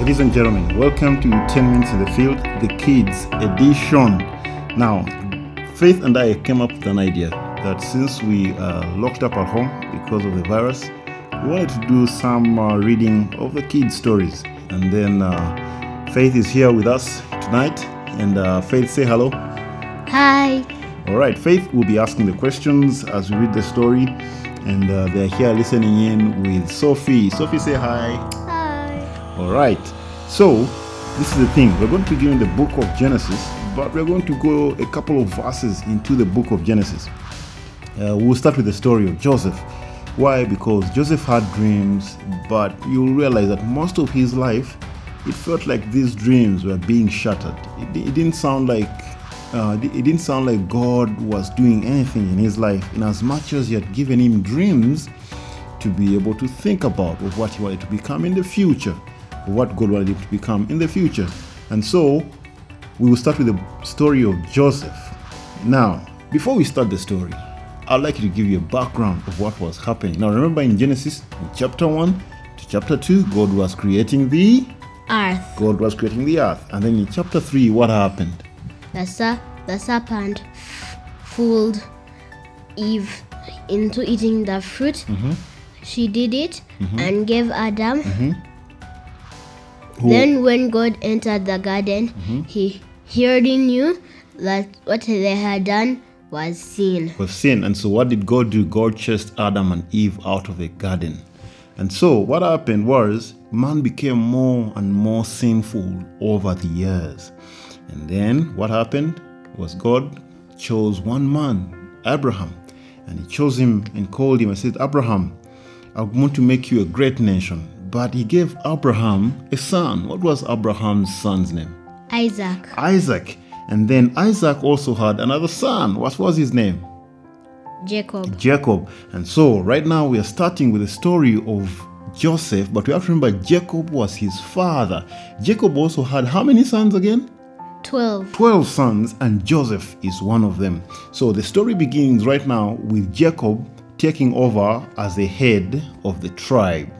ladies and gentlemen, welcome to 10 Minutes in the Field, the Kids Edition. Now, Faith and I came up with an idea that since we locked up at home because of the virus, we wanted to do some uh, reading of the kids' stories. And then uh, Faith is here with us tonight. And uh, Faith, say hello. Hi. All right, Faith will be asking the questions as we read the story. And uh, they're here listening in with Sophie. Sophie, say hi. All right. So, this is the thing. We're going to begin in the book of Genesis, but we're going to go a couple of verses into the book of Genesis. Uh, we'll start with the story of Joseph. Why? Because Joseph had dreams, but you'll realize that most of his life, it felt like these dreams were being shattered. It, it didn't sound like uh, it didn't sound like God was doing anything in his life, in as much as He had given him dreams to be able to think about of what he wanted to become in the future, what God wanted him to become in the future. And so, we will start with the story of Joseph. Now, before we start the story, I'd like you to give you a background of what was happening. Now, remember in Genesis, in chapter 1 to chapter 2, God was creating the Earth. God was creating the earth. And then in chapter 3, what happened? The, ser- the serpent fooled Eve into eating the fruit. Mm-hmm. She did it mm-hmm. and gave Adam. Mm-hmm. Who- Then, when God entered the garden, mm-hmm. he, he already knew that what they had done was sin. was sin. And so, what did God do? God chased Adam and Eve out of the garden. And so, what happened was man became more and more sinful over the years. And then, what happened was God chose one man, Abraham, and he chose him and called him and said, Abraham, I want to make you a great nation. But he gave Abraham a son. What was Abraham's son's name? Isaac. Isaac. And then Isaac also had another son. What was his name? Jacob. Jacob. And so, right now, we are starting with the story of Joseph, but we have to remember Jacob was his father. Jacob also had how many sons again? 12. 12 sons, and Joseph is one of them. So, the story begins right now with Jacob taking over as the head of the tribe.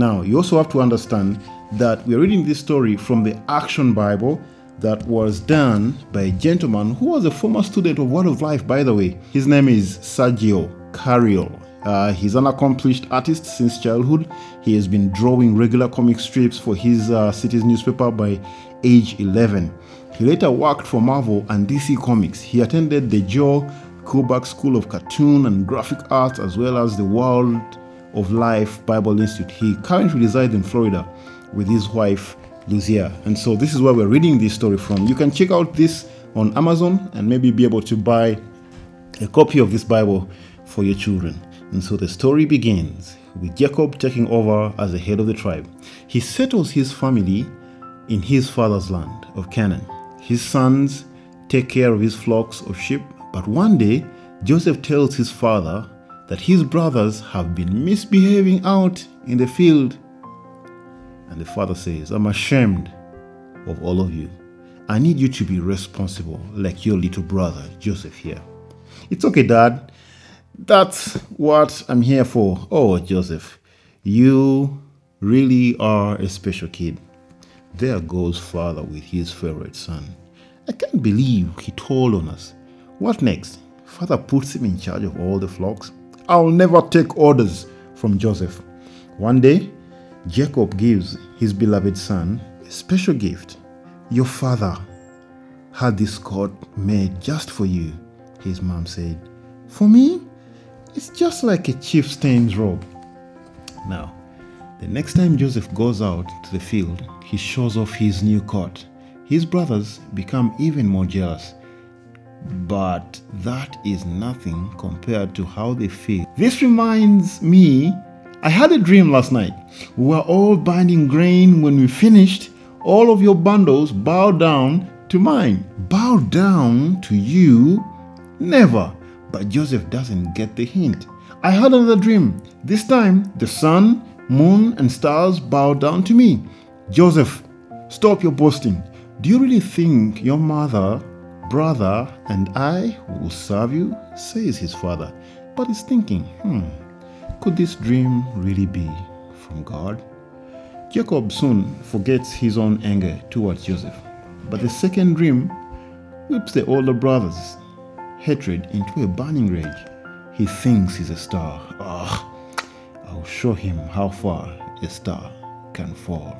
Now, you also have to understand that we're reading this story from the Action Bible that was done by a gentleman who was a former student of Word of Life, by the way. His name is Sergio Cariello. Uh, he's an accomplished artist since childhood. He has been drawing regular comic strips for his uh, city's newspaper by age 11. He later worked for Marvel and DC Comics. He attended the Joe Kubert School of Cartoon and Graphic Arts as well as the Word of Life Bible Institute. He currently resides in Florida with his wife Lucia. And so this is where we're reading this story from. You can check out this on Amazon and maybe be able to buy a copy of this Bible for your children. And so the story begins with Jacob taking over as the head of the tribe. He settles his family in his father's land of Canaan. His sons take care of his flocks of sheep, but one day Joseph tells his father that his brothers have been misbehaving out in the field. And the father says, I'm ashamed of all of you. I need you to be responsible like your little brother, Joseph here. It's okay, Dad. That's what I'm here for. Oh, Joseph, you really are a special kid. There goes father with his favorite son. I can't believe he told on us. What next? Father puts him in charge of all the flocks. I'll never take orders from Joseph. One day, Jacob gives his beloved son a special gift. Your father had this coat made just for you, his mom said. For me, it's just like a chieftain's robe. Now, the next time Joseph goes out to the field, he shows off his new coat. His brothers become even more jealous. But that is nothing compared to how they feel. This reminds me, I had a dream last night. We were all binding grain when we finished. All of your bundles bow down to mine. Bow down to you? Never. But Joseph doesn't get the hint. I had another dream. This time, the sun, moon, and stars bow down to me. Joseph, stop your boasting. Do you really think your mother, brother, and I will serve you? says his father. But he's thinking, hmm, could this dream really be from God? Jacob soon forgets his own anger towards Joseph, but the second dream whips the older brother's hatred into a burning rage. He thinks he's a star. Ah, I'll show him how far a star can fall.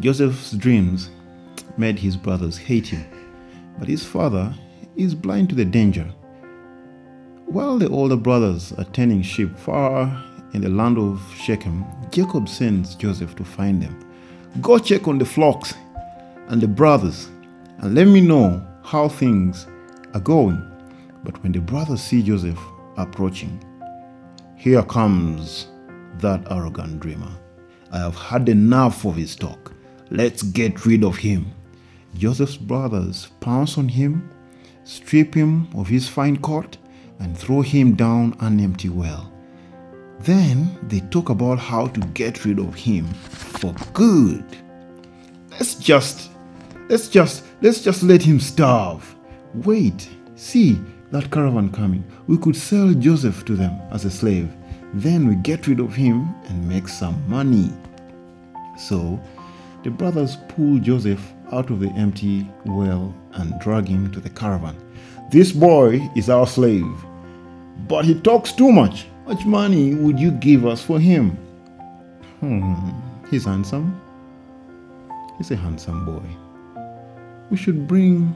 Joseph's dreams made his brothers hate him, but his father is blind to the danger. While the older brothers are tending sheep far in the land of Shechem, Jacob sends Joseph to find them. Go check on the flocks and the brothers and let me know how things are going. But when the brothers see Joseph approaching, here comes that arrogant dreamer. I have had enough of his talk. Let's get rid of him. Joseph's brothers pounce on him, strip him of his fine coat, and throw him down an empty well. Then they talk about how to get rid of him for good. Let's just let's just let's just let him starve. Wait, see that caravan coming. We could sell Joseph to them as a slave. Then we get rid of him and make some money. So the brothers pull Joseph out of the empty well and drag him to the caravan. This boy is our slave, but he talks too much. Much money would you give us for him? Hmm, he's handsome. He's a handsome boy. We should bring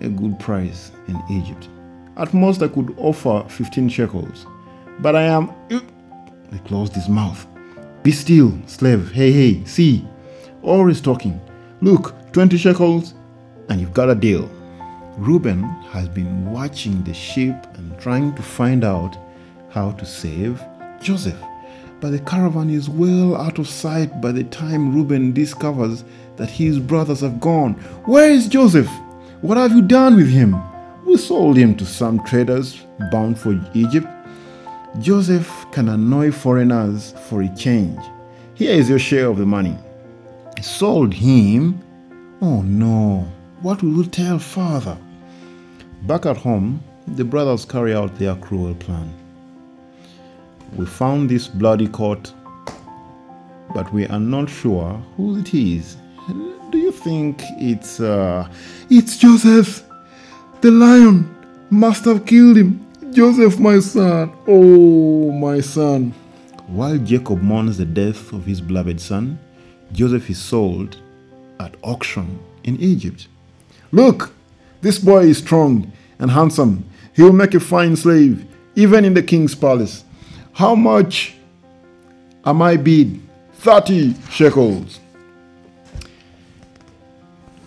a good price in Egypt. At most, I could offer 15 shekels, but I am. He closed his mouth. Be still, slave. Hey, hey, see. Always talking. Look, 20 shekels, and you've got a deal. Reuben has been watching the sheep and trying to find out how to save Joseph. But the caravan is well out of sight by the time Reuben discovers that his brothers have gone. Where is Joseph? What have you done with him? We sold him to some traders bound for Egypt. Joseph can annoy foreigners for a change. Here is your share of the money. Sold him? Oh no, what will we tell father? Back at home, the brothers carry out their cruel plan. We found this bloody coat, but we are not sure who it is. Do you think it's uh it's Joseph? The lion must have killed him. Joseph, my son. Oh, my son. While Jacob mourns the death of his beloved son, Joseph is sold at auction in Egypt. Look, this boy is strong and handsome. He'll make a fine slave, even in the king's palace. How much am I bid? 30 shekels.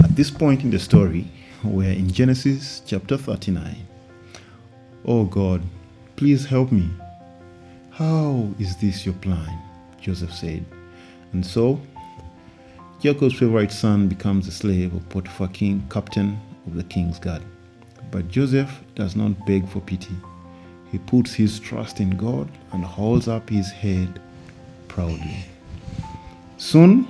At this point in the story, we're in Genesis chapter 39. Oh God, please help me. How is this your plan? Joseph said. And so, Jacob's favorite son becomes a slave of Potiphar king, captain of the king's guard. But Joseph does not beg for pity. He puts his trust in God and holds up his head proudly. Soon,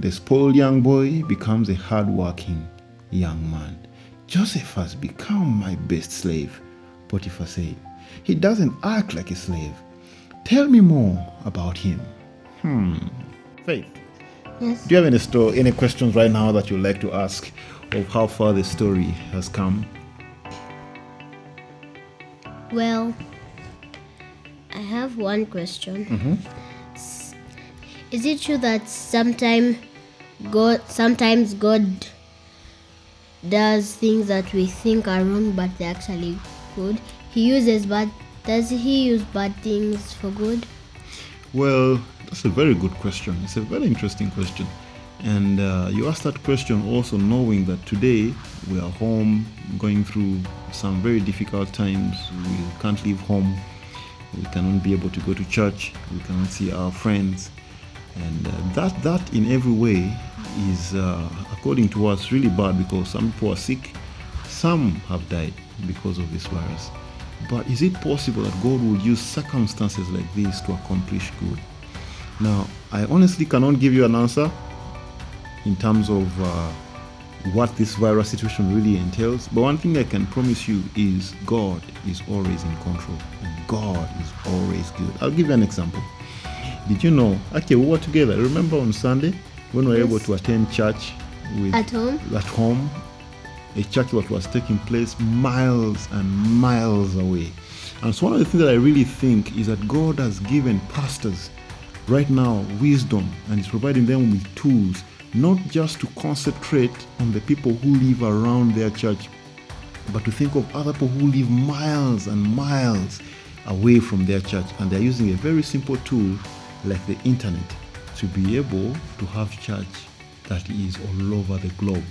the spoiled young boy becomes a hard-working young man. Joseph has become my best slave, Potiphar said. He doesn't act like a slave. Tell me more about him. Hmm. Faith, Yes. do you have any sto- any questions right now that you'd like to ask of how far the story has come? Well, I have one question. Mm-hmm. Is it true that sometime God, sometimes God does things that we think are wrong, but they're actually good? He uses bad. Does he use bad things for good? Well, that's a very good question. It's a very interesting question. And uh, you asked that question also knowing that today we are home going through some very difficult times. We can't leave home. We cannot be able to go to church. We cannot see our friends. And uh, that, that in every way is, uh, according to us, really bad because some people are sick. Some have died because of this virus. But is it possible that God will use circumstances like this to accomplish good? Now, I honestly cannot give you an answer in terms of uh, what this virus situation really entails. But one thing I can promise you is God is always in control and God is always good. I'll give you an example. Did you know? Okay, we were together. Remember on Sunday when we were able to attend church with At home? at home, a church that was taking place miles and miles away. And so one of the things that I really think is that God has given pastors right now wisdom and is providing them with tools, not just to concentrate on the people who live around their church, but to think of other people who live miles and miles away from their church. And they're using a very simple tool like the internet to be able to have church that is all over the globe.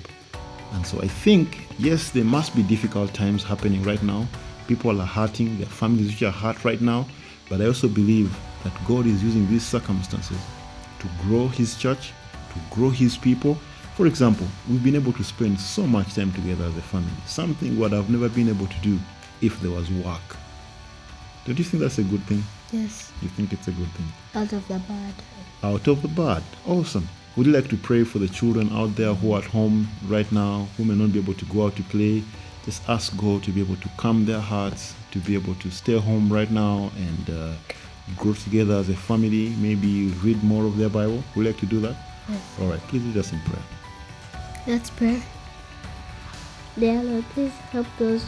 And so I think, yes, there must be difficult times happening right now. People are hurting, their families which are hurt right now. But I also believe that God is using these circumstances to grow His church, to grow His people. For example, we've been able to spend so much time together as a family, something what I've never been able to do if there was work. Don't you think that's a good thing? Yes. You think it's a good thing? Out of the bad. out of the bad. Awesome. Would you like to pray for the children out there who are at home right now, who may not be able to go out to play? Just ask God to be able to calm their hearts, to be able to stay home right now and uh, grow together as a family. Maybe read more of their Bible. Would you like to do that? Yes. All right. Please lead us in prayer. Let's pray. Dear Lord, please help those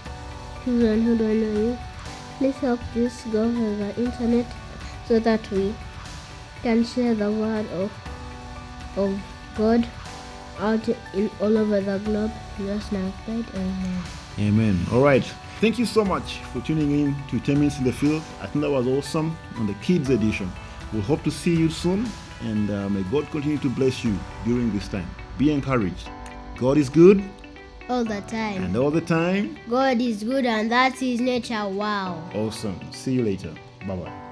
children who don't know you. Please help this go over the internet so that we can share the word of of God out in all over the globe. Just now, prayed. Amen. Amen. All right. Thank you so much for tuning in to 10 Minutes in the Field. I think that was awesome on the kids edition. We'll hope to see you soon, and uh, may God continue to bless you during this time. Be encouraged. God is good, All the time. and all the time, God is good and that's his nature. Wow. awesome. See you later. Bye bye.